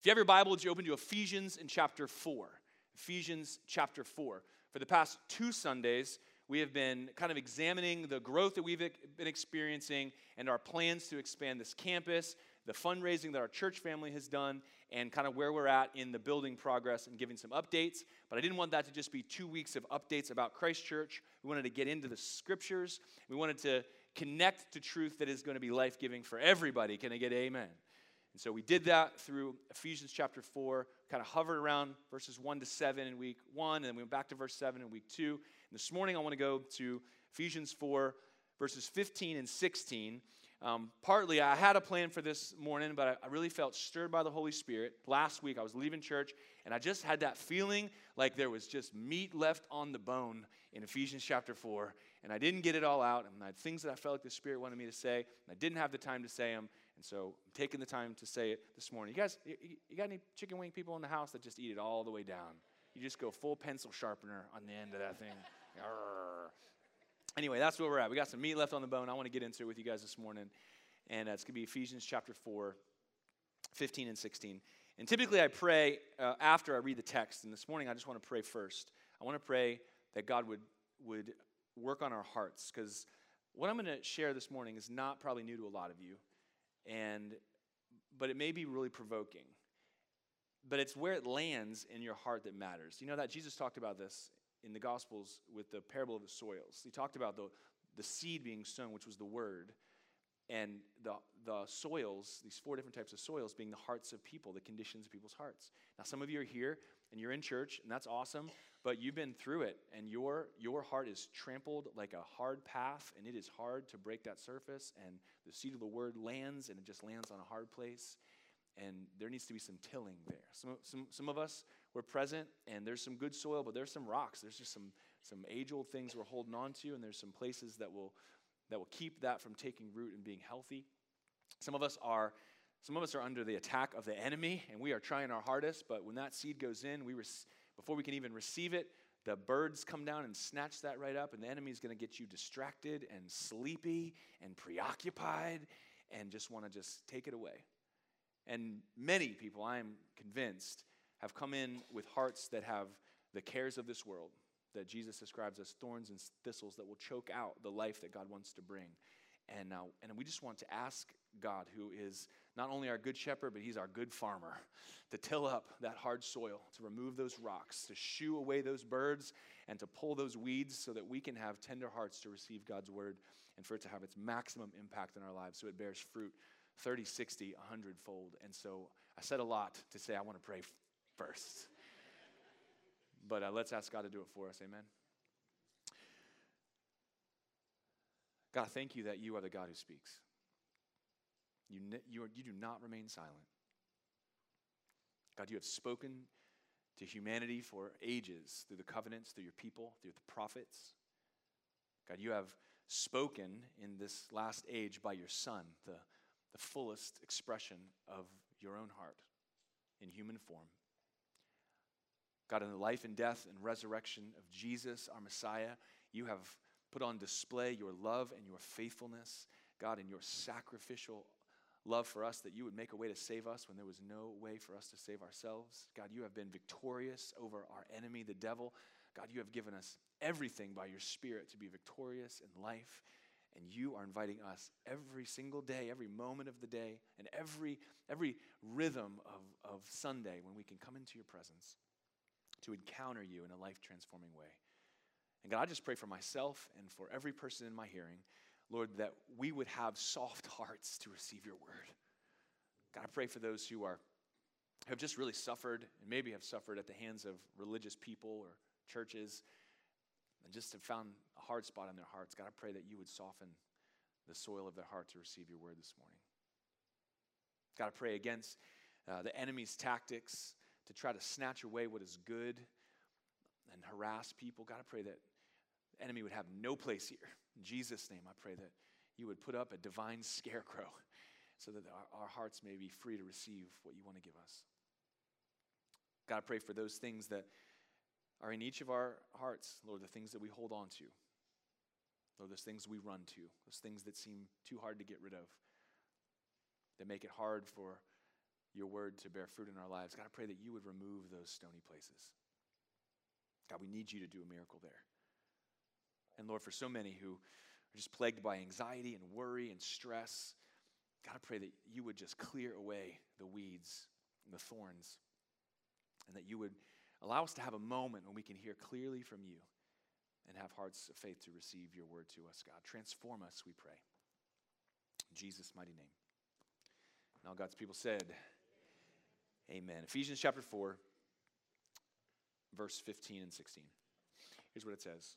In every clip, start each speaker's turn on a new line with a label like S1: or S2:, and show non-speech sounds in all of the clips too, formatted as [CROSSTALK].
S1: If you have your Bible, would you open to Ephesians in chapter 4? Ephesians chapter 4. For the past two Sundays, we have been kind of examining the growth that we've been experiencing and our plans to expand this campus, the fundraising that our church family has done, and kind of where we're at in the building progress and giving some updates. But I didn't want that to just be two weeks of updates about Christ Church. We wanted to get into the scriptures. We wanted to connect to truth that is going to be life giving for everybody. Can I get amen? And so we did that through Ephesians chapter 4, kind of hovered around verses 1 to 7 in week 1, and then we went back to verse 7 in week 2. And this morning I want to go to Ephesians 4, verses 15 and 16. Um, partly, I had a plan for this morning, but I, I really felt stirred by the Holy Spirit. Last week, I was leaving church, and I just had that feeling like there was just meat left on the bone in Ephesians chapter 4, and I didn't get it all out. And I had things that I felt like the Spirit wanted me to say, and I didn't have the time to say them. And so I'm taking the time to say it this morning. You guys, you, you got any chicken wing people in the house that just eat it all the way down? You just go full pencil sharpener on the end of that thing. [LAUGHS] anyway, that's where we're at. We got some meat left on the bone. I want to get into it with you guys this morning. And uh, it's going to be Ephesians chapter 4, 15 and 16. And typically I pray uh, after I read the text. And this morning I just want to pray first. I want to pray that God would, would work on our hearts. Because what I'm going to share this morning is not probably new to a lot of you and but it may be really provoking but it's where it lands in your heart that matters. You know that jesus talked about this in the gospels with the parable of the soils. He talked about the, the seed being sown which was the word and the, the soils these four different types of soils being the hearts of people the conditions of people's hearts. Now some of you are here and you're in church and that's awesome but you've been through it and your your heart is trampled like a hard path and it is hard to break that surface and the seed of the word lands and it just lands on a hard place and there needs to be some tilling there. Some, some, some of us were present and there's some good soil but there's some rocks. There's just some some age old things we're holding on to and there's some places that will that will keep that from taking root and being healthy. Some of us are some of us are under the attack of the enemy and we are trying our hardest but when that seed goes in we before we can even receive it, the birds come down and snatch that right up, and the enemy is going to get you distracted and sleepy and preoccupied and just want to just take it away. And many people, I am convinced, have come in with hearts that have the cares of this world that Jesus describes as thorns and thistles that will choke out the life that God wants to bring. And, uh, and we just want to ask God, who is not only our good shepherd, but he's our good farmer, to till up that hard soil, to remove those rocks, to shoo away those birds, and to pull those weeds so that we can have tender hearts to receive God's word and for it to have its maximum impact in our lives so it bears fruit 30, 60, 100 fold. And so I said a lot to say I want to pray first. But uh, let's ask God to do it for us. Amen. God, thank you that you are the God who speaks. You, you, are, you do not remain silent. God, you have spoken to humanity for ages through the covenants, through your people, through the prophets. God, you have spoken in this last age by your Son, the, the fullest expression of your own heart in human form. God, in the life and death and resurrection of Jesus, our Messiah, you have put on display your love and your faithfulness, God, in your sacrificial love for us that you would make a way to save us when there was no way for us to save ourselves. God, you have been victorious over our enemy, the devil. God, you have given us everything by your Spirit to be victorious in life. And you are inviting us every single day, every moment of the day, and every, every rhythm of, of Sunday when we can come into your presence to encounter you in a life transforming way. And God, I just pray for myself and for every person in my hearing Lord, that we would have soft [LAUGHS] hearts to receive your word. God, I pray for those who are have just really suffered and maybe have suffered at the hands of religious people or churches and just have found a hard spot in their hearts. God, I pray that you would soften the soil of their heart to receive your word this morning. God, I pray against uh, the enemy's tactics to try to snatch away what is good and harass people. God, I pray that enemy would have no place here. In Jesus' name, I pray that you would put up a divine scarecrow so that our, our hearts may be free to receive what you want to give us. God, I pray for those things that are in each of our hearts, Lord, the things that we hold on to. Lord, those things we run to, those things that seem too hard to get rid of, that make it hard for your word to bear fruit in our lives. God, I pray that you would remove those stony places. God, we need you to do a miracle there. And Lord, for so many who are just plagued by anxiety and worry and stress, God, I pray that you would just clear away the weeds and the thorns, and that you would allow us to have a moment when we can hear clearly from you and have hearts of faith to receive your word to us, God. Transform us, we pray. In Jesus' mighty name. All God's people said, Amen. Ephesians chapter 4, verse 15 and 16. Here's what it says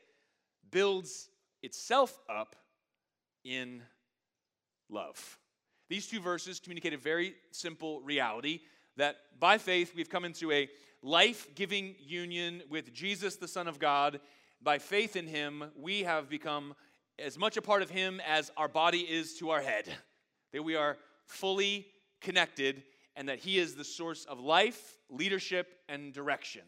S1: builds itself up in love. These two verses communicate a very simple reality that by faith we've come into a life giving union with Jesus, the Son of God. By faith in Him, we have become as much a part of Him as our body is to our head. [LAUGHS] That we are fully connected and that He is the source of life, leadership, and direction.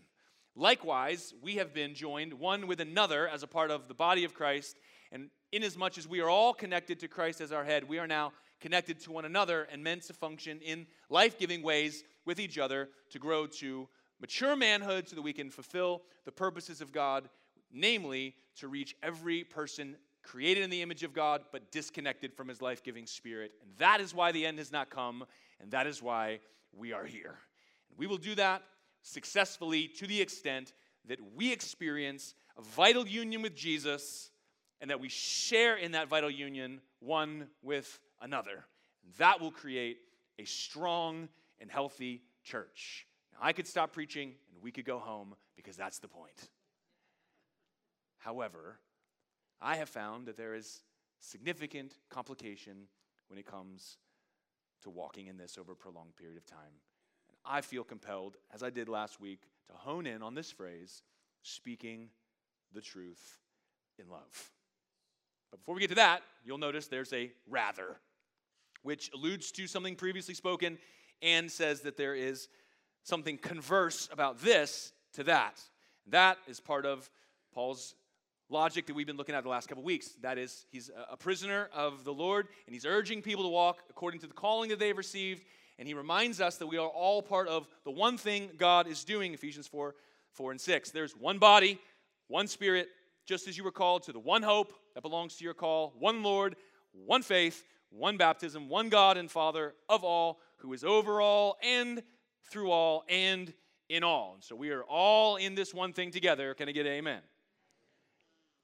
S1: Likewise, we have been joined one with another as a part of the body of Christ, and inasmuch as we are all connected to Christ as our head, we are now connected to one another and meant to function in life giving ways with each other to grow to mature manhood so that we can fulfill the purposes of God, namely to reach every person created in the image of God, but disconnected from his life giving spirit. And that is why the end has not come, and that is why we are here. And we will do that successfully to the extent that we experience a vital union with Jesus and that we share in that vital union one with another. That will create a strong and healthy church. Now, I could stop preaching and we could go home because that's the point. However, I have found that there is significant complication when it comes to walking in this over a prolonged period of time. I feel compelled, as I did last week, to hone in on this phrase speaking the truth in love. But before we get to that, you'll notice there's a rather, which alludes to something previously spoken and says that there is something converse about this to that. That is part of Paul's logic that we've been looking at the last couple weeks. That is, he's a prisoner of the Lord, and he's urging people to walk according to the calling that they've received. And he reminds us that we are all part of the one thing God is doing, Ephesians 4 4 and 6. There's one body, one spirit, just as you were called to the one hope that belongs to your call, one Lord, one faith, one baptism, one God and Father of all, who is over all and through all and in all. And so we are all in this one thing together. Can I get amen?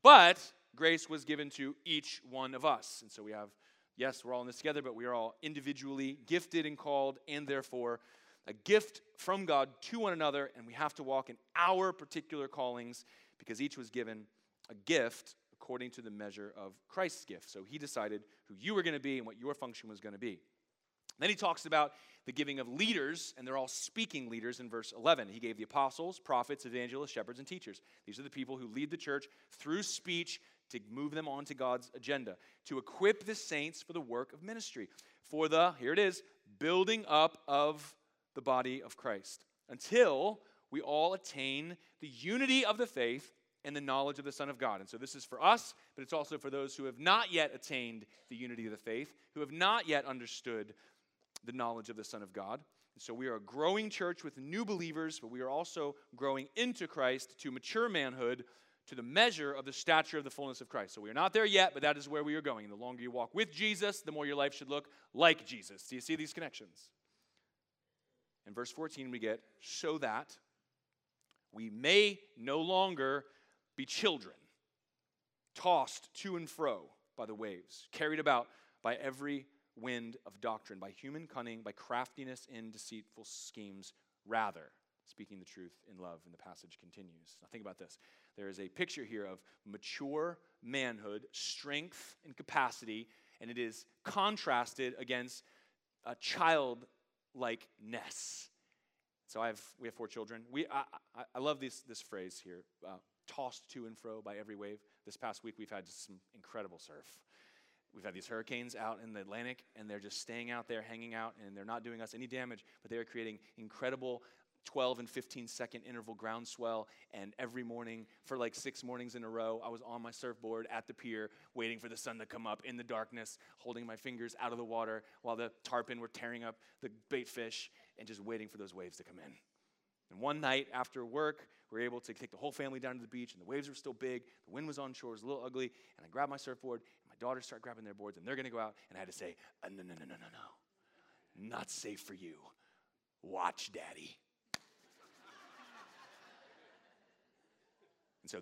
S1: But grace was given to each one of us. And so we have, yes, we're all in this together, but we are all individually gifted and called, and therefore a gift from God to one another. And we have to walk in our particular callings because each was given a gift according to the measure of Christ's gift. So he decided who you were going to be and what your function was going to be. Then he talks about the giving of leaders, and they're all speaking leaders in verse 11. He gave the apostles, prophets, evangelists, shepherds, and teachers. These are the people who lead the church through speech to move them onto God's agenda, to equip the saints for the work of ministry, for the, here it is, building up of the body of Christ, until we all attain the unity of the faith and the knowledge of the Son of God. And so this is for us, but it's also for those who have not yet attained the unity of the faith, who have not yet understood the knowledge of the Son of God. And so we are a growing church with new believers, but we are also growing into Christ to mature manhood to the measure of the stature of the fullness of Christ. So we are not there yet, but that is where we are going. The longer you walk with Jesus, the more your life should look like Jesus. Do you see these connections? In verse 14, we get, so that we may no longer be children, tossed to and fro by the waves, carried about by every wind of doctrine, by human cunning, by craftiness in deceitful schemes, rather, speaking the truth in love. And the passage continues. Now, think about this. There is a picture here of mature manhood, strength, and capacity, and it is contrasted against a child likeness. So I have, we have four children. We, I, I, I love this, this phrase here uh, tossed to and fro by every wave. This past week, we've had some incredible surf. We've had these hurricanes out in the Atlantic, and they're just staying out there, hanging out, and they're not doing us any damage, but they are creating incredible 12 and 15 second interval groundswell. And every morning, for like six mornings in a row, I was on my surfboard at the pier, waiting for the sun to come up in the darkness, holding my fingers out of the water while the tarpon were tearing up the bait fish and just waiting for those waves to come in. And one night after work, we were able to take the whole family down to the beach, and the waves were still big. The wind was on shore, it was a little ugly. And I grabbed my surfboard, daughters start grabbing their boards, and they're going to go out. And I had to say, uh, no, no, no, no, no, no. Not safe for you. Watch, Daddy. [LAUGHS] and so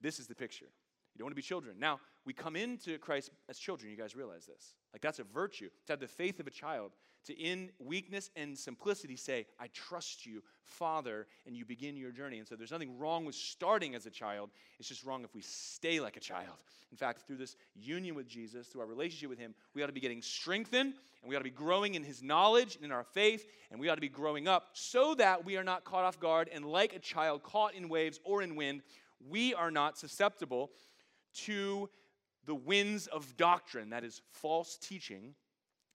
S1: this is the picture. You don't want to be children. Now, we come into Christ as children. You guys realize this. Like, that's a virtue. To have the faith of a child to in weakness and simplicity say, I trust you, Father, and you begin your journey. And so there's nothing wrong with starting as a child. It's just wrong if we stay like a child. In fact, through this union with Jesus, through our relationship with Him, we ought to be getting strengthened and we ought to be growing in His knowledge and in our faith, and we ought to be growing up so that we are not caught off guard and like a child caught in waves or in wind, we are not susceptible to the winds of doctrine, that is false teaching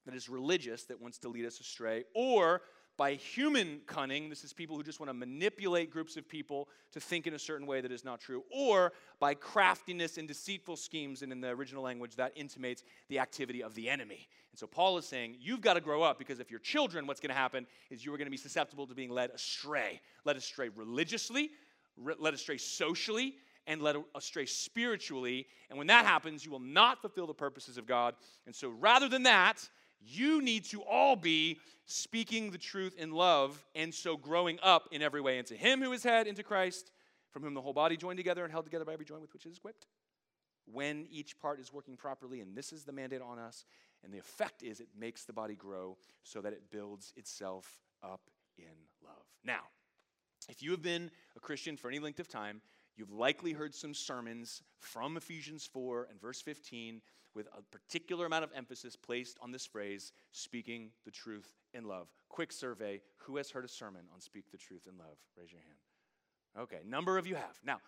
S1: that is religious that wants to lead us astray, or by human cunning, this is people who just want to manipulate groups of people to think in a certain way that is not true, or by craftiness and deceitful schemes, and in the original language, that intimates the activity of the enemy. And so Paul is saying, you've got to grow up because if you're children, what's going to happen is you are going to be susceptible to being led astray. Led astray religiously, led astray socially, and led astray spiritually. And when that happens, you will not fulfill the purposes of God. And so rather than that, you need to all be speaking the truth in love, and so growing up in every way into Him who is head, into Christ, from whom the whole body joined together and held together by every joint with which it is equipped. When each part is working properly, and this is the mandate on us, and the effect is it makes the body grow so that it builds itself up in love. Now, if you have been a Christian for any length of time, you've likely heard some sermons from Ephesians 4 and verse 15 with a particular amount of emphasis placed on this phrase, speaking the truth in love. Quick survey who has heard a sermon on speak the truth in love? Raise your hand. Okay, number of you have. Now,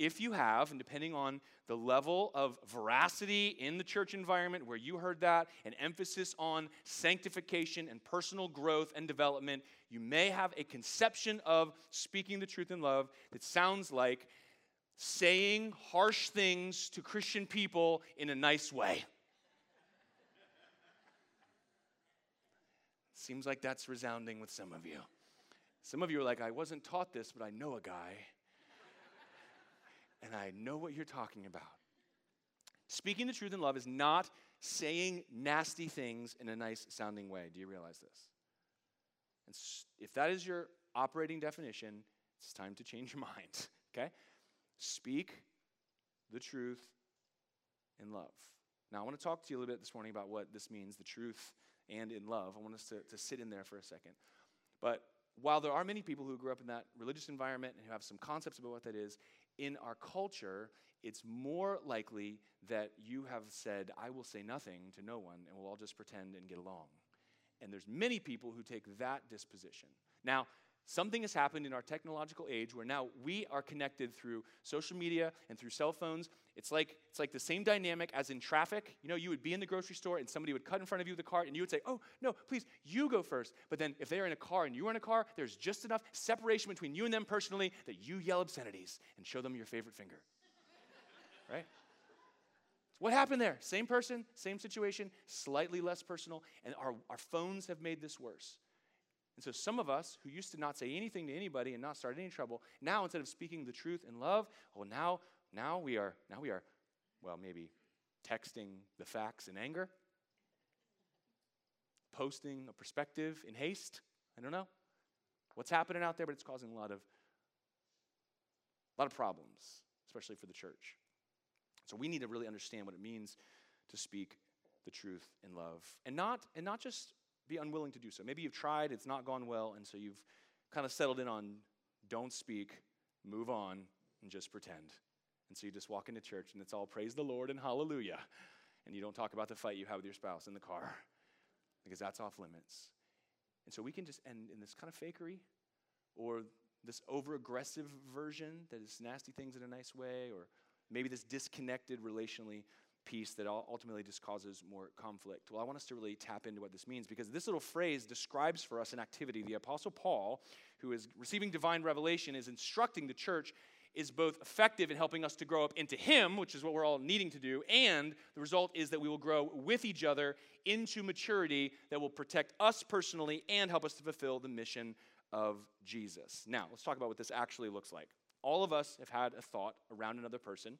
S1: if you have, and depending on the level of veracity in the church environment where you heard that, an emphasis on sanctification and personal growth and development, you may have a conception of speaking the truth in love that sounds like saying harsh things to Christian people in a nice way. Seems like that's resounding with some of you. Some of you are like, I wasn't taught this, but I know a guy. and I know what you're talking about. Speaking the truth in love is not saying nasty things in a nice sounding way. Do you realize this? And if that is your operating definition, it's time to change your [LAUGHS] mind, okay? Speak the truth in love. Now, I want to talk to you a little bit this morning about what this means the truth and in love. I want us to, to sit in there for a second. But while there are many people who grew up in that religious environment and who have some concepts about what that is, in our culture, it's more likely that you have said, I will say nothing to no one and we'll all just pretend and get along. And there's many people who take that disposition. Now, Something has happened in our technological age where now we are connected through social media and through cell phones. It's like, it's like the same dynamic as in traffic. You know, you would be in the grocery store and somebody would cut in front of you with a cart and you would say, Oh, no, please, you go first. But then if they're in a car and you're in a car, there's just enough separation between you and them personally that you yell obscenities and show them your favorite finger. [LAUGHS] right? What happened there? Same person, same situation, slightly less personal, and our, our phones have made this worse. And so some of us who used to not say anything to anybody and not start any trouble, now instead of speaking the truth in love, well now now we are now we are well maybe texting the facts in anger, posting a perspective in haste. I don't know what's happening out there, but it's causing a lot of a lot of problems, especially for the church. So we need to really understand what it means to speak the truth in love. And not and not just be unwilling to do so. Maybe you've tried, it's not gone well, and so you've kind of settled in on don't speak, move on, and just pretend. And so you just walk into church and it's all praise the Lord and hallelujah. And you don't talk about the fight you have with your spouse in the car because that's off limits. And so we can just end in this kind of fakery or this over aggressive version that is nasty things in a nice way, or maybe this disconnected relationally piece that ultimately just causes more conflict. Well, I want us to really tap into what this means because this little phrase describes for us an activity. The Apostle Paul, who is receiving divine revelation, is instructing the church is both effective in helping us to grow up into Him, which is what we're all needing to do, and the result is that we will grow with each other into maturity that will protect us personally and help us to fulfill the mission of Jesus. Now, let's talk about what this actually looks like. All of us have had a thought around another person,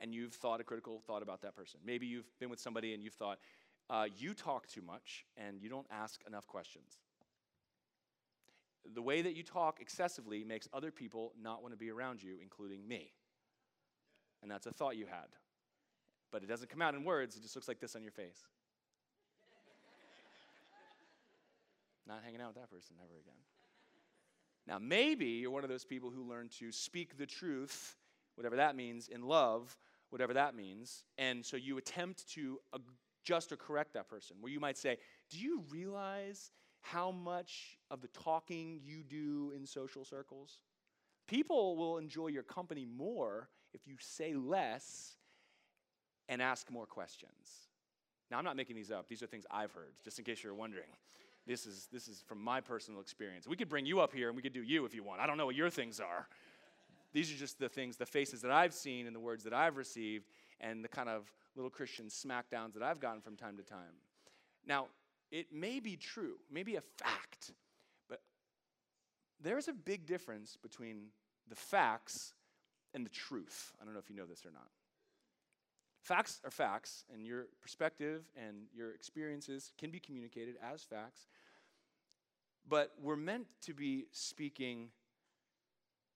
S1: and you've thought a critical thought about that person. Maybe you've been with somebody and you've thought, uh, you talk too much and you don't ask enough questions the way that you talk excessively makes other people not want to be around you, including me. And that's a thought you had. But it doesn't come out in words, it just looks like this on your face. [LAUGHS] not hanging out with that person ever again. Now, maybe you're one of those people who learn to speak the truth, whatever that means, in love, whatever that means. And so you attempt to uh, adjust or correct that person, where you might say, Do you realize how much of the talking you do in social circles. People will enjoy your company more if you say less and ask more questions. Now, I'm not making these up. These are things I've heard, just in case you're wondering. This is, this is from my personal experience. We could bring you up here and we could do you if you want. I don't know what your things are. These are just the things, the faces that I've seen and the words that I've received and the kind of little Christian smackdowns that I've gotten from time to time. Now, it may be true, maybe a fact, but there's a big difference between the facts and the truth. I don't know if you know this or not. Facts are facts, and your perspective and your experiences can be communicated as facts, but we're meant to be speaking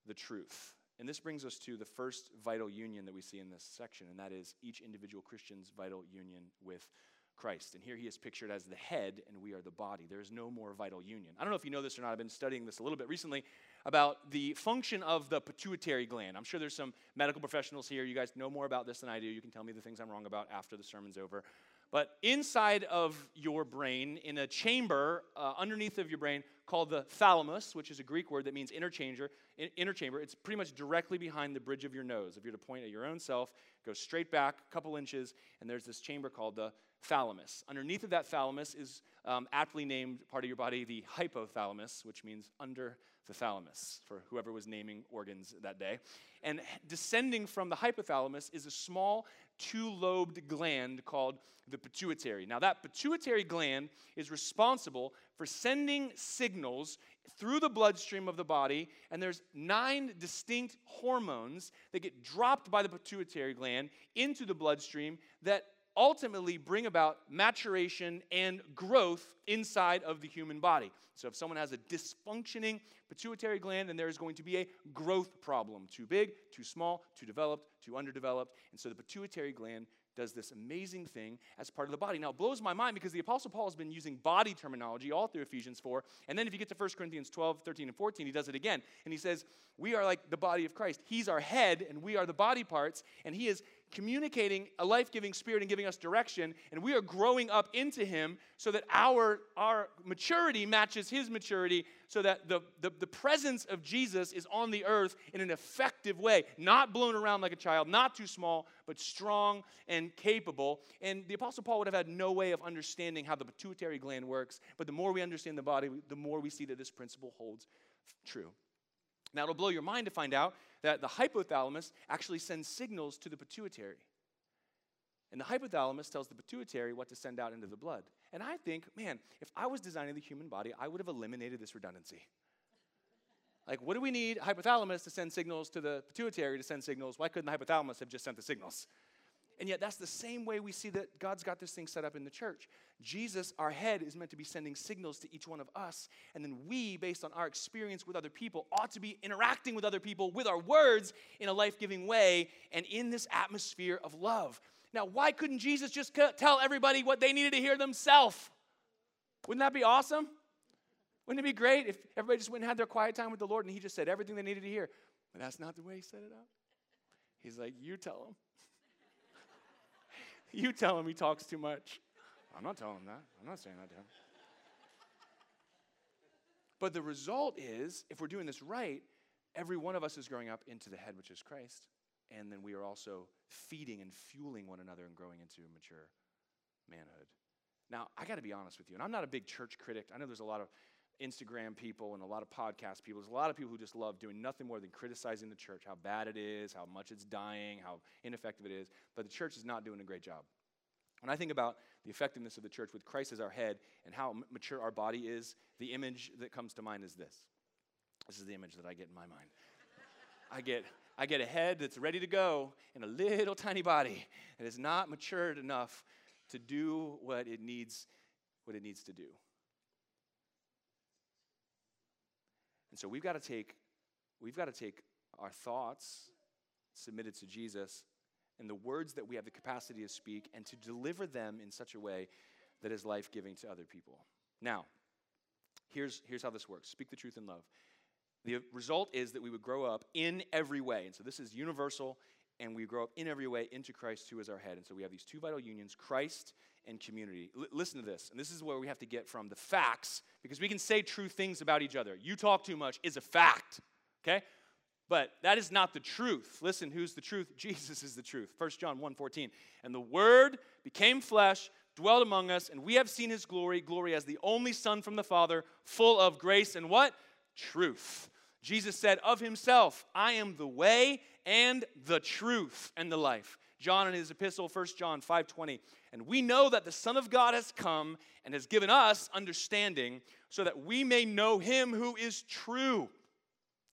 S1: the truth. And this brings us to the first vital union that we see in this section, and that is each individual Christian's vital union with Christ. And here he is pictured as the head, and we are the body. There is no more vital union. I don't know if you know this or not. I've been studying this a little bit recently about the function of the pituitary gland. I'm sure there's some medical professionals here. You guys know more about this than I do. You can tell me the things I'm wrong about after the sermon's over. But inside of your brain, in a chamber uh, underneath of your brain called the thalamus, which is a Greek word that means interchamber, inner chamber, it's pretty much directly behind the bridge of your nose. If you're to point at your own self, go straight back a couple inches, and there's this chamber called the thalamus. Underneath of that thalamus is um, aptly named part of your body the hypothalamus, which means under the thalamus for whoever was naming organs that day. And descending from the hypothalamus is a small two lobed gland called the pituitary. Now, that pituitary gland is responsible for sending signals through the bloodstream of the body, and there's nine distinct hormones that get dropped by the pituitary gland into the bloodstream that ultimately bring about maturation and growth inside of the human body. So, if someone has a dysfunctioning pituitary gland, then there is going to be a growth problem too big, too small, too developed, too underdeveloped. And so, the pituitary gland does this amazing thing as part of the body. Now, it blows my mind because the Apostle Paul has been using body terminology all through Ephesians 4. And then if you get to 1 Corinthians 12, 13, and 14, he does it again. And he says, We are like the body of Christ. He's our head, and we are the body parts. And he is communicating a life giving spirit and giving us direction, and we are growing up into Him so that our, our maturity matches His maturity, so that the, the, the presence of Jesus is on the earth in an effective way, not blown around like a child, not too small, but strong and capable. And the Apostle Paul would have had no way of understanding how the pituitary gland works, but the more we understand the body, the more we see that this principle holds true. Now, it'll blow your mind to find out that the hypothalamus actually sends signals to the pituitary. And the hypothalamus tells the pituitary what to send out into the blood. And I think, man, if I was designing the human body, I would have eliminated this redundancy. Like, what do we need hypothalamus to send signals to the pituitary to send signals? Why couldn't the hypothalamus have just sent the signals? And yet, that's the same way we see that God's got this thing set up in the church. Jesus, our head, is meant to be sending signals to each one of us. And then we, based on our experience with other people, ought to be interacting with other people with our words in a life giving way and in this atmosphere of love. Now, why couldn't Jesus just tell everybody what they needed to hear themselves? Wouldn't that be awesome? Wouldn't it be great if everybody just went and had their quiet time with the Lord and He just said everything they needed to hear? But that's not the way He set it up. He's like, You tell them. You tell him he talks too much. I'm not telling him that. I'm not saying that to him. But the result is, if we're doing this right, every one of us is growing up into the head, which is Christ. And then we are also feeding and fueling one another and growing into mature manhood. Now, I got to be honest with you, and I'm not a big church critic. I know there's a lot of Instagram people and a lot of podcast people. There's a lot of people who just love doing nothing more than criticizing the church, how bad it is, how much it's dying, how ineffective it is. But the church is not doing a great job. When I think about the effectiveness of the church with Christ as our head and how mature our body is, the image that comes to mind is this. This is the image that I get in my mind. I get, I get a head that's ready to go and a little tiny body that is not matured enough to do what it needs, what it needs to do. And so we've got to take, we've got to take our thoughts submitted to Jesus and the words that we have the capacity to speak and to deliver them in such a way that is life giving to other people. Now, here's, here's how this works speak the truth in love. The result is that we would grow up in every way. And so this is universal, and we grow up in every way into Christ, who is our head. And so we have these two vital unions Christ and community. L- listen to this, and this is where we have to get from the facts, because we can say true things about each other. You talk too much is a fact, okay? But that is not the truth. Listen, who's the truth? [LAUGHS] Jesus is the truth. 1 John 1 14. And the Word became flesh, dwelt among us, and we have seen his glory, glory as the only Son from the Father, full of grace and what? Truth. Jesus said of himself, I am the way and the truth and the life. John in his epistle, 1 John 5:20. And we know that the Son of God has come and has given us understanding so that we may know him who is true.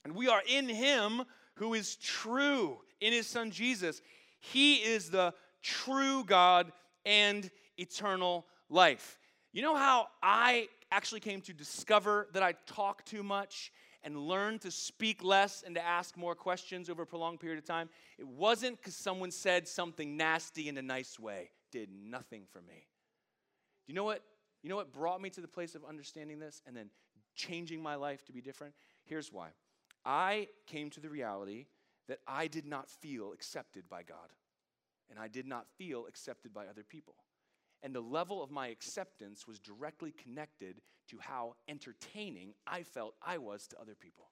S1: And we are in him who is true, in his Son Jesus. He is the true God and eternal life. You know how I actually came to discover that I talk too much and learn to speak less and to ask more questions over a prolonged period of time, it wasn't because someone said something nasty in a nice way. Did nothing for me. Do You know what? You know what brought me to the place of understanding this and then changing my life to be different? Here's why. I came to the reality that I did not feel accepted by God, and I did not feel accepted by other people. And the level of my acceptance was directly connected to how entertaining I felt I was to other people.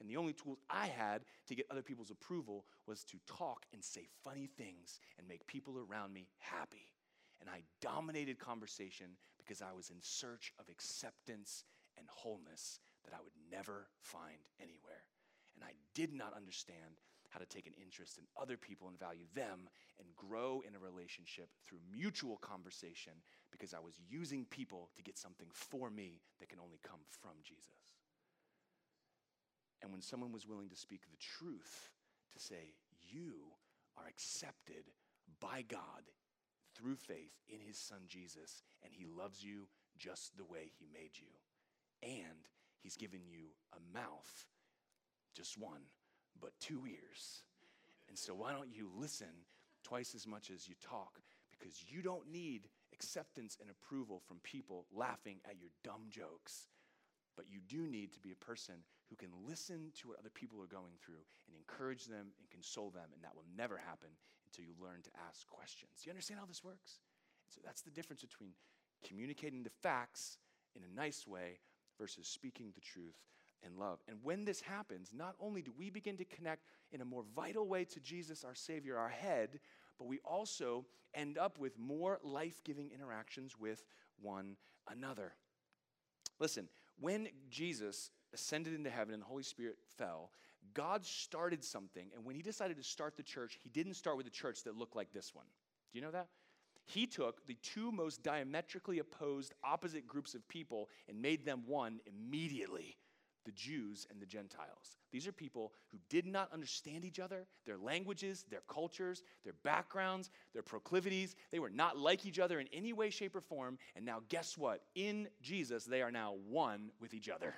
S1: And the only tools I had to get other people's approval was to talk and say funny things and make people around me happy. And I dominated conversation because I was in search of acceptance and wholeness that I would never find anywhere. And I did not understand how to take an interest in other people and value them and grow in a relationship through mutual conversation because I was using people to get something for me that can only come from Jesus. And when someone was willing to speak the truth, to say, You are accepted by God through faith in his son Jesus, and he loves you just the way he made you. And he's given you a mouth, just one, but two ears. And so, why don't you listen twice as much as you talk? Because you don't need acceptance and approval from people laughing at your dumb jokes. But you do need to be a person who can listen to what other people are going through and encourage them and console them. And that will never happen until you learn to ask questions. You understand how this works? So that's the difference between communicating the facts in a nice way versus speaking the truth and love. And when this happens, not only do we begin to connect in a more vital way to Jesus, our Savior, our head, but we also end up with more life giving interactions with one another. Listen, when Jesus ascended into heaven and the Holy Spirit fell, God started something. And when he decided to start the church, he didn't start with a church that looked like this one. Do you know that? He took the two most diametrically opposed, opposite groups of people and made them one immediately the Jews and the Gentiles. These are people who did not understand each other, their languages, their cultures, their backgrounds, their proclivities. They were not like each other in any way, shape, or form. And now, guess what? In Jesus, they are now one with each other.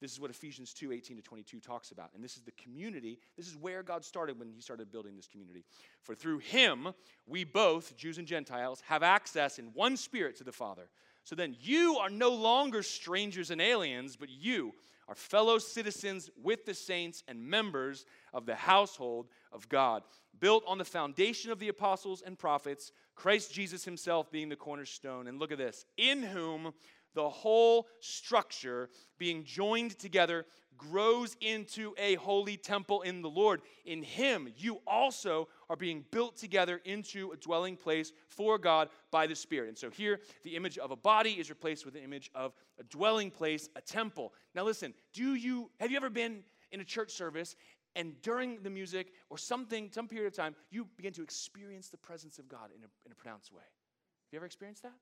S1: This is what Ephesians 2 18 to 22 talks about. And this is the community. This is where God started when He started building this community. For through Him, we both, Jews and Gentiles, have access in one spirit to the Father. So then you are no longer strangers and aliens, but you are fellow citizens with the saints and members of the household of God, built on the foundation of the apostles and prophets, Christ Jesus himself being the cornerstone. And look at this in whom the whole structure being joined together grows into a holy temple in the Lord. In Him, you also are being built together into a dwelling place for God by the Spirit. And so here, the image of a body is replaced with the image of a dwelling place, a temple. Now, listen, do you have you ever been in a church service and during the music or something, some period of time, you begin to experience the presence of God in a, in a pronounced way? Have you ever experienced that?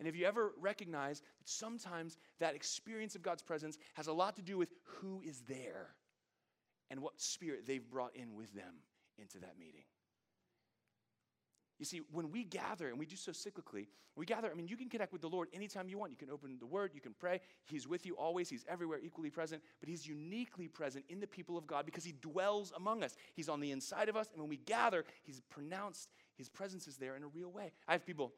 S1: And have you ever recognized that sometimes that experience of God's presence has a lot to do with who is there and what spirit they've brought in with them into that meeting? You see, when we gather, and we do so cyclically, we gather, I mean, you can connect with the Lord anytime you want. You can open the Word, you can pray. He's with you always, He's everywhere, equally present, but He's uniquely present in the people of God because He dwells among us. He's on the inside of us, and when we gather, He's pronounced, His presence is there in a real way. I have people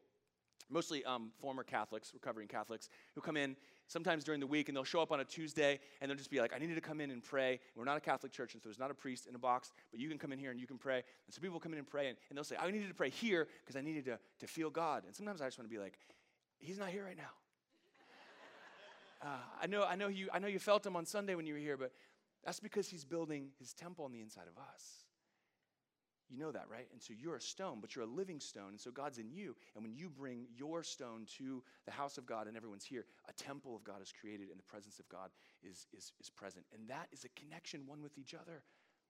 S1: mostly um, former Catholics, recovering Catholics, who come in sometimes during the week and they'll show up on a Tuesday and they'll just be like, I needed to come in and pray. We're not a Catholic church, and so there's not a priest in a box, but you can come in here and you can pray. And so people come in and pray and, and they'll say, I needed to pray here because I needed to, to feel God. And sometimes I just want to be like, He's not here right now. [LAUGHS] Uh, I, know, I, know you, I know you felt Him on Sunday when you were here, but that's because He's building His temple on the inside of us. You know that, right? And so you're a stone, but you're a living stone. And so God's in you. And when you bring your stone to the house of God and everyone's here, a temple of God is created and the presence of God is, is, is present. And that is a connection one with each other.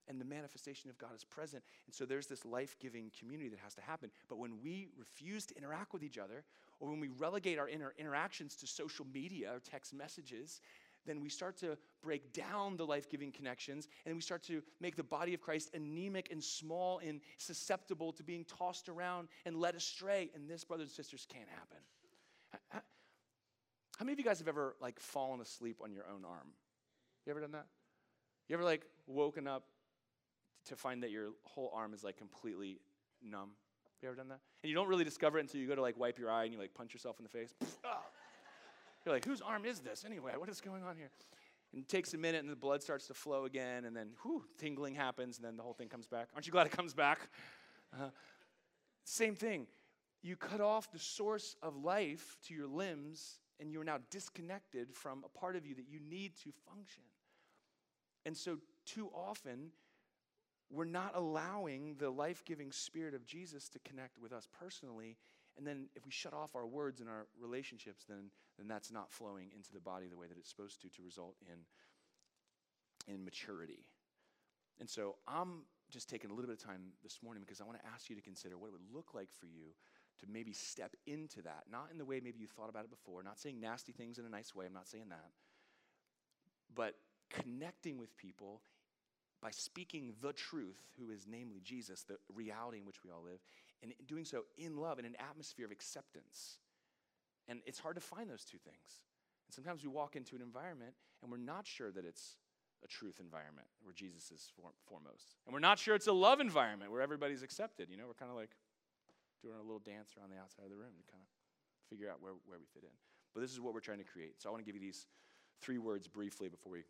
S1: And the manifestation of God is present. And so there's this life giving community that has to happen. But when we refuse to interact with each other, or when we relegate our inter- interactions to social media or text messages, then we start to break down the life giving connections and we start to make the body of Christ anemic and small and susceptible to being tossed around and led astray. And this, brothers and sisters, can't happen. How many of you guys have ever like fallen asleep on your own arm? You ever done that? You ever like woken up to find that your whole arm is like completely numb? You ever done that? And you don't really discover it until you go to like wipe your eye and you like punch yourself in the face. Ah! You're like, whose arm is this anyway? What is going on here? And it takes a minute and the blood starts to flow again, and then whew, tingling happens, and then the whole thing comes back. Aren't you glad it comes back? Uh, same thing. You cut off the source of life to your limbs, and you're now disconnected from a part of you that you need to function. And so, too often, we're not allowing the life giving spirit of Jesus to connect with us personally and then if we shut off our words and our relationships, then, then that's not flowing into the body the way that it's supposed to to result in, in maturity. And so I'm just taking a little bit of time this morning because I want to ask you to consider what it would look like for you to maybe step into that. Not in the way maybe you thought about it before, not saying nasty things in a nice way, I'm not saying that. But connecting with people by speaking the truth, who is namely Jesus, the reality in which we all live, and doing so in love in an atmosphere of acceptance. And it's hard to find those two things. And sometimes we walk into an environment and we're not sure that it's a truth environment where Jesus is for- foremost. And we're not sure it's a love environment where everybody's accepted. You know, we're kind of like doing a little dance around the outside of the room to kind of figure out where, where we fit in. But this is what we're trying to create. So I want to give you these three words briefly before we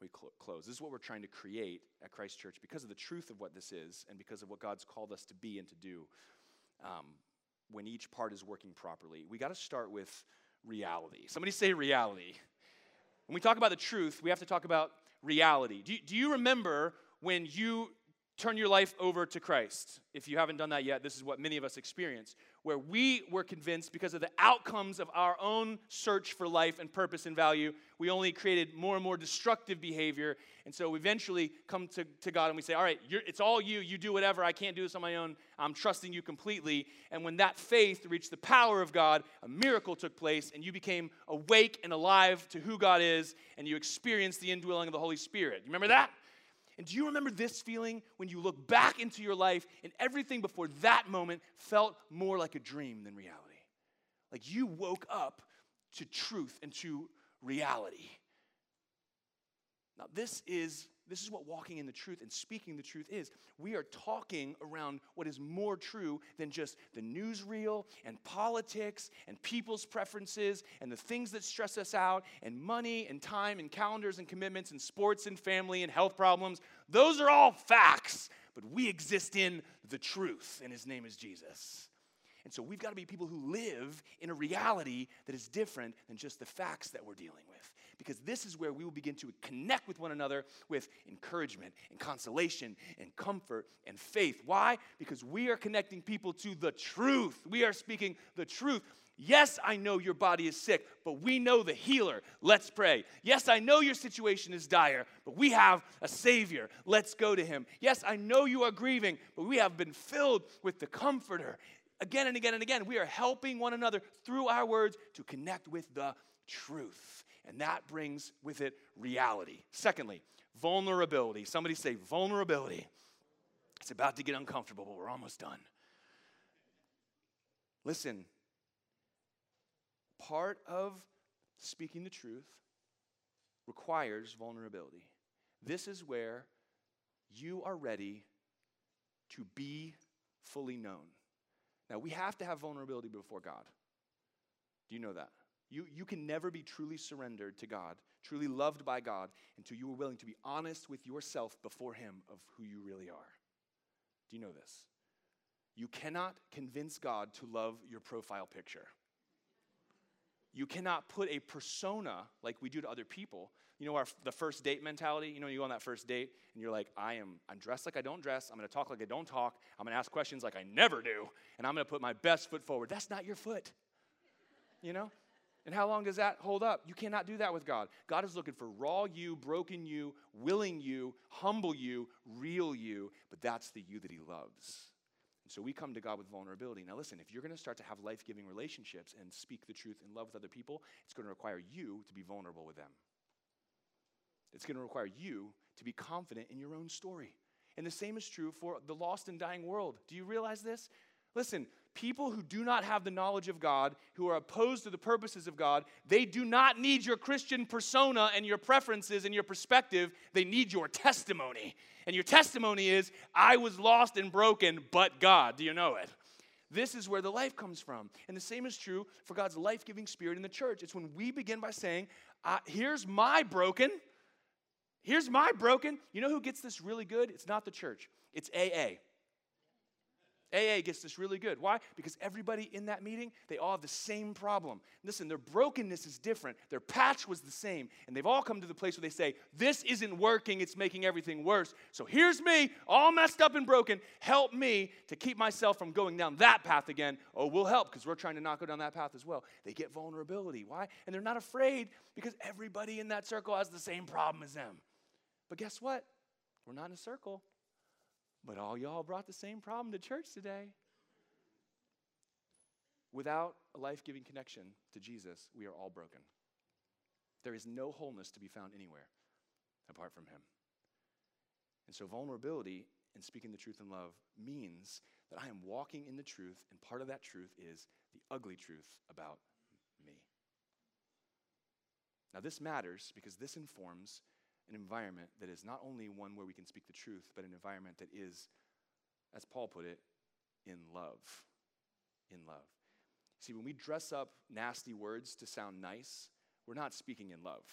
S1: we cl- close. This is what we're trying to create at Christ Church because of the truth of what this is and because of what God's called us to be and to do um, when each part is working properly. We got to start with reality. Somebody say reality. When we talk about the truth, we have to talk about reality. Do you, do you remember when you turn your life over to Christ. If you haven't done that yet, this is what many of us experience, where we were convinced because of the outcomes of our own search for life and purpose and value, we only created more and more destructive behavior. And so we eventually come to, to God and we say, All right, it's all you. You do whatever. I can't do this on my own. I'm trusting you completely. And when that faith reached the power of God, a miracle took place and you became awake and alive to who God is and you experienced the indwelling of the Holy Spirit. You remember that? And do you remember this feeling when you look back into your life and everything before that moment felt more like a dream than reality? Like you woke up to truth and to reality. Now, this is this is what walking in the truth and speaking the truth is. We are talking around what is more true than just the newsreel and politics and people's preferences and the things that stress us out and money and time and calendars and commitments and sports and family and health problems. Those are all facts, but we exist in the truth, and his name is Jesus. And so we've got to be people who live in a reality that is different than just the facts that we're dealing with. Because this is where we will begin to connect with one another with encouragement and consolation and comfort and faith. Why? Because we are connecting people to the truth. We are speaking the truth. Yes, I know your body is sick, but we know the healer. Let's pray. Yes, I know your situation is dire, but we have a Savior. Let's go to Him. Yes, I know you are grieving, but we have been filled with the Comforter again and again and again, we are helping one another through our words to connect with the truth. And that brings with it reality. Secondly, vulnerability. Somebody say vulnerability. It's about to get uncomfortable, but we're almost done. Listen, part of speaking the truth requires vulnerability. This is where you are ready to be fully known. Now, we have to have vulnerability before God. Do you know that? You, you can never be truly surrendered to God, truly loved by God, until you are willing to be honest with yourself before Him of who you really are. Do you know this? You cannot convince God to love your profile picture. You cannot put a persona like we do to other people. You know, our, the first date mentality. You know, you go on that first date and you're like, I am, I'm dressed like I don't dress. I'm going to talk like I don't talk. I'm going to ask questions like I never do. And I'm going to put my best foot forward. That's not your foot. You know? And how long does that hold up? You cannot do that with God. God is looking for raw you, broken you, willing you, humble you, real you, but that's the you that He loves. And so we come to God with vulnerability. Now, listen, if you're going to start to have life giving relationships and speak the truth in love with other people, it's going to require you to be vulnerable with them. It's going to require you to be confident in your own story. And the same is true for the lost and dying world. Do you realize this? Listen, people who do not have the knowledge of God, who are opposed to the purposes of God, they do not need your Christian persona and your preferences and your perspective. They need your testimony. And your testimony is, I was lost and broken, but God. Do you know it? This is where the life comes from. And the same is true for God's life giving spirit in the church. It's when we begin by saying, Here's my broken. Here's my broken. You know who gets this really good? It's not the church, it's AA. AA gets this really good. Why? Because everybody in that meeting, they all have the same problem. Listen, their brokenness is different. Their patch was the same. And they've all come to the place where they say, This isn't working. It's making everything worse. So here's me, all messed up and broken. Help me to keep myself from going down that path again. Oh, we'll help because we're trying to not go down that path as well. They get vulnerability. Why? And they're not afraid because everybody in that circle has the same problem as them. But guess what? We're not in a circle. But all y'all brought the same problem to church today. Without a life giving connection to Jesus, we are all broken. There is no wholeness to be found anywhere apart from Him. And so, vulnerability and speaking the truth in love means that I am walking in the truth, and part of that truth is the ugly truth about me. Now, this matters because this informs an environment that is not only one where we can speak the truth, but an environment that is, as Paul put it, in love. In love. See, when we dress up nasty words to sound nice, we're not speaking in love.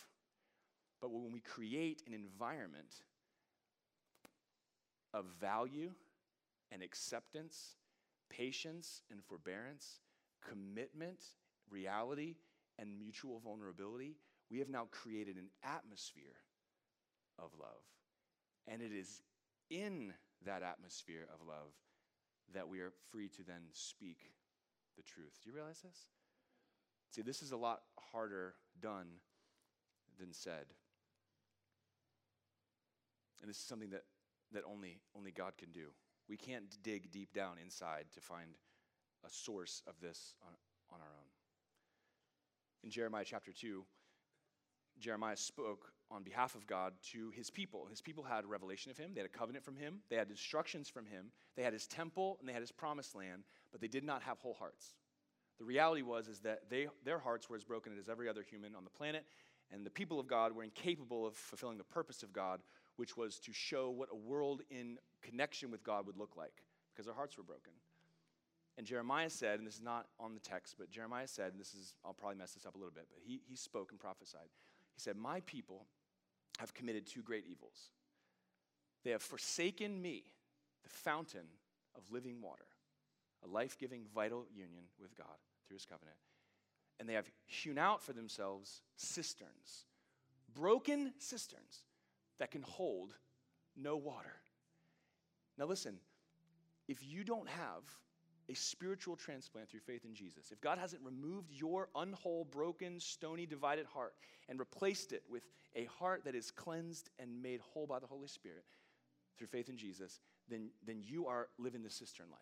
S1: But when we create an environment of value and acceptance, patience and forbearance, commitment, reality, and mutual vulnerability, we have now created an atmosphere of love. And it is in that atmosphere of love that we are free to then speak the truth. Do you realize this? See, this is a lot harder done than said. And this is something that, that only, only God can do. We can't dig deep down inside to find a source of this on, on our own. In Jeremiah chapter 2, Jeremiah spoke on behalf of God to his people. His people had a revelation of him, they had a covenant from him, they had instructions from him, they had his temple, and they had his promised land, but they did not have whole hearts. The reality was is that they, their hearts were as broken as every other human on the planet, and the people of God were incapable of fulfilling the purpose of God, which was to show what a world in connection with God would look like, because their hearts were broken. And Jeremiah said, and this is not on the text, but Jeremiah said, and this is, I'll probably mess this up a little bit, but he, he spoke and prophesied. He said, My people have committed two great evils. They have forsaken me, the fountain of living water. a life giving, vital union with God through his covenant. And they have hewn out for themselves cisterns, broken cisterns that can hold no water. Now, listen, if you don't have a spiritual transplant through faith in Jesus, if God hasn't removed your unwhole, broken, stony, divided heart and replaced it with a heart that is cleansed and made whole by the Holy Spirit through faith in Jesus, then, then you are living the cistern life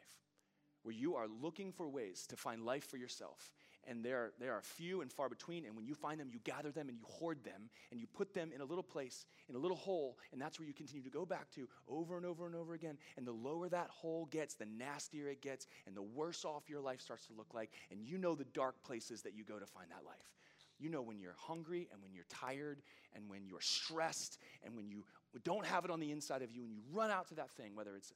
S1: where you are looking for ways to find life for yourself. And there, there are few and far between. And when you find them, you gather them and you hoard them and you put them in a little place, in a little hole. And that's where you continue to go back to over and over and over again. And the lower that hole gets, the nastier it gets, and the worse off your life starts to look like. And you know the dark places that you go to find that life. You know when you're hungry and when you're tired and when you're stressed and when you don't have it on the inside of you and you run out to that thing, whether it's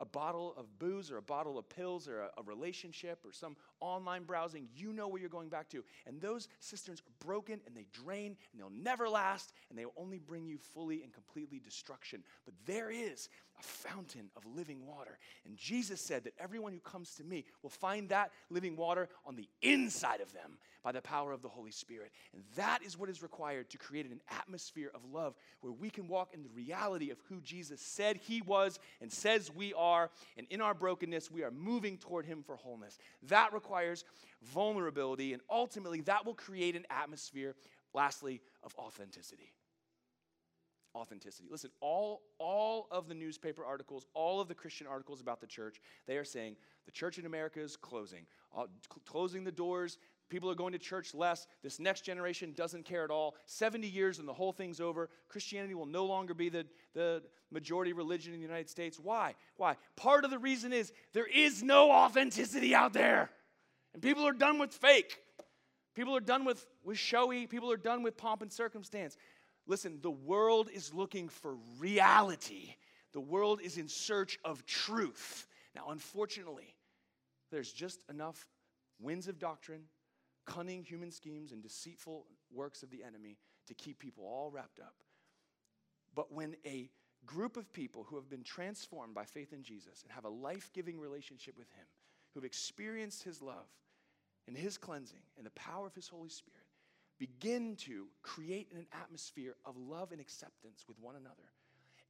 S1: a bottle of booze or a bottle of pills or a, a, relationship or some online browsing, you know where you're going back to. And those cisterns are broken and they drain and they'll never last and they will only bring you fully and completely destruction. But there is a fountain of living water. And Jesus said that everyone who comes to me will find that living water on the inside of them by the power of the Holy Spirit. And that is what is required to create an atmosphere of love where we can walk in the reality of who Jesus said he was and says we are. And in our brokenness, we are moving toward him for wholeness. That requires vulnerability. And ultimately, that will create an atmosphere, lastly, of authenticity authenticity. Listen, all, all of the newspaper articles, all of the Christian articles about the church, they are saying the church in America is closing, uh, cl- closing the doors. People are going to church less. This next generation doesn't care at all. 70 years and the whole thing's over. Christianity will no longer be the, the majority religion in the United States. Why? Why? Part of the reason is there is no authenticity out there. And people are done with fake. People are done with, with showy. People are done with pomp and circumstance. Listen, the world is looking for reality. The world is in search of truth. Now, unfortunately, there's just enough winds of doctrine, cunning human schemes, and deceitful works of the enemy to keep people all wrapped up. But when a group of people who have been transformed by faith in Jesus and have a life giving relationship with Him, who've experienced His love and His cleansing and the power of His Holy Spirit, begin to create an atmosphere of love and acceptance with one another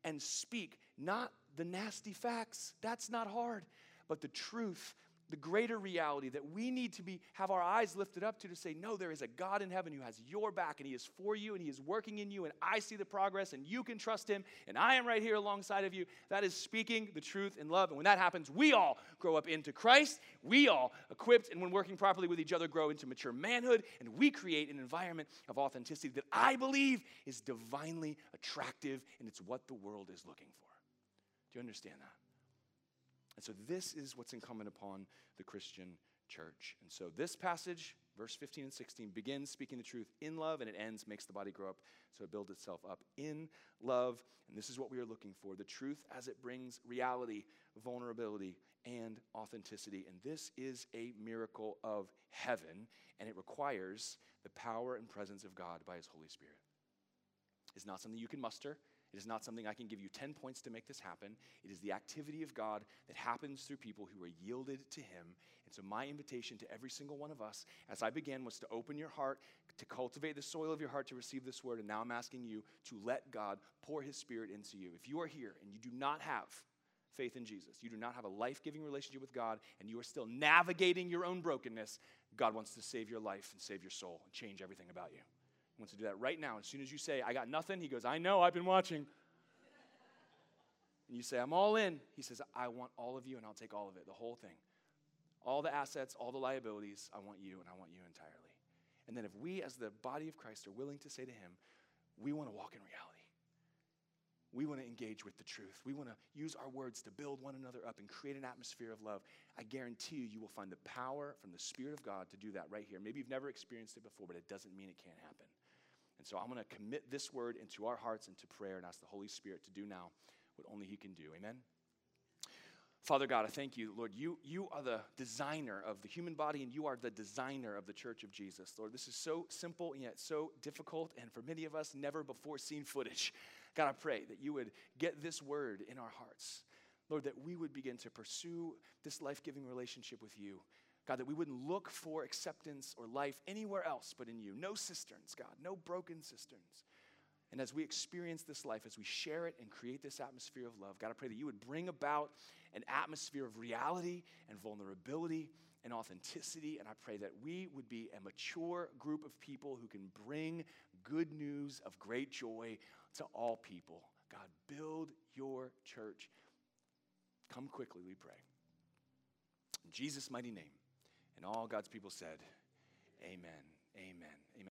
S1: and speak not the nasty facts, that's not hard, but the truth the greater reality that we need to be have our eyes lifted up to to say no there is a god in heaven who has your back and he is for you and he is working in you and i see the progress and you can trust him and i am right here alongside of you. That is speaking the truth in love. And when that happens we all grow up into christ. We all equipped and when working properly with each other grow into mature manhood. And we create an environment of authenticity that i believe is divinely attractive and it's what the world is looking for. Do you understand that and so this is what's incumbent upon the Christian church. And so this passage, verse 15 and 16, begins speaking the truth in love and it ends, makes the body grow up so it builds itself up in love. And this is what we are looking for the truth as it brings reality, vulnerability, and authenticity. And this is a miracle of heaven, and it requires the power and presence of God by His Holy Spirit. It's not something you can muster. It is not something I can give you 10 points to make this happen. It is the activity of God that happens through people who are yielded to Him. And so, my invitation to every single one of us, as I began, was to open your heart, to cultivate the soil of your heart to receive this word. And now I'm asking you to let God pour His Spirit into you. If you are here and you do not have faith in Jesus, you do not have a life giving relationship with God, and you are still navigating your own brokenness, God wants to save your life and save your soul and change everything about you wants to do that right now. As soon as you say, I got nothing, he goes, I know, I've been watching. and you say, I'm all in. He says, I want all of you and I'll take all of it, the whole thing. All the assets, all the liabilities, I want you and I want you entirely. And then if we, as the body of Christ, are willing to say to him, we want to walk in reality. We want to engage with the truth. We want to use our words to build one another up and create an atmosphere of love. I guarantee you, you will find the power from the Spirit of God to do that right here. Maybe you've never experienced it before, but it doesn't mean it can't happen. And so I'm going to commit this word into our hearts and to prayer and ask the Holy Spirit to do now what only He can do. Amen. Father God, I thank you, Lord. You, you are the designer of the human body and you are the designer of the church of Jesus. Lord, this is so simple and yet so difficult, and for many of us, never before seen footage. God, I pray that you would get this word in our hearts. Lord, that we would begin to pursue this life giving relationship with you. God, that we wouldn't look for acceptance or life anywhere else but in you. No cisterns, God, no broken cisterns. And as we experience this life, as we share it and create this atmosphere of love, God, I pray that you would bring about an atmosphere of reality and vulnerability and authenticity. And I pray that we would be a mature group of people who can bring good news of great joy to all people. God, build your church. Come quickly, we pray. In Jesus' mighty name. And all God's people said, Amen. Amen. Amen.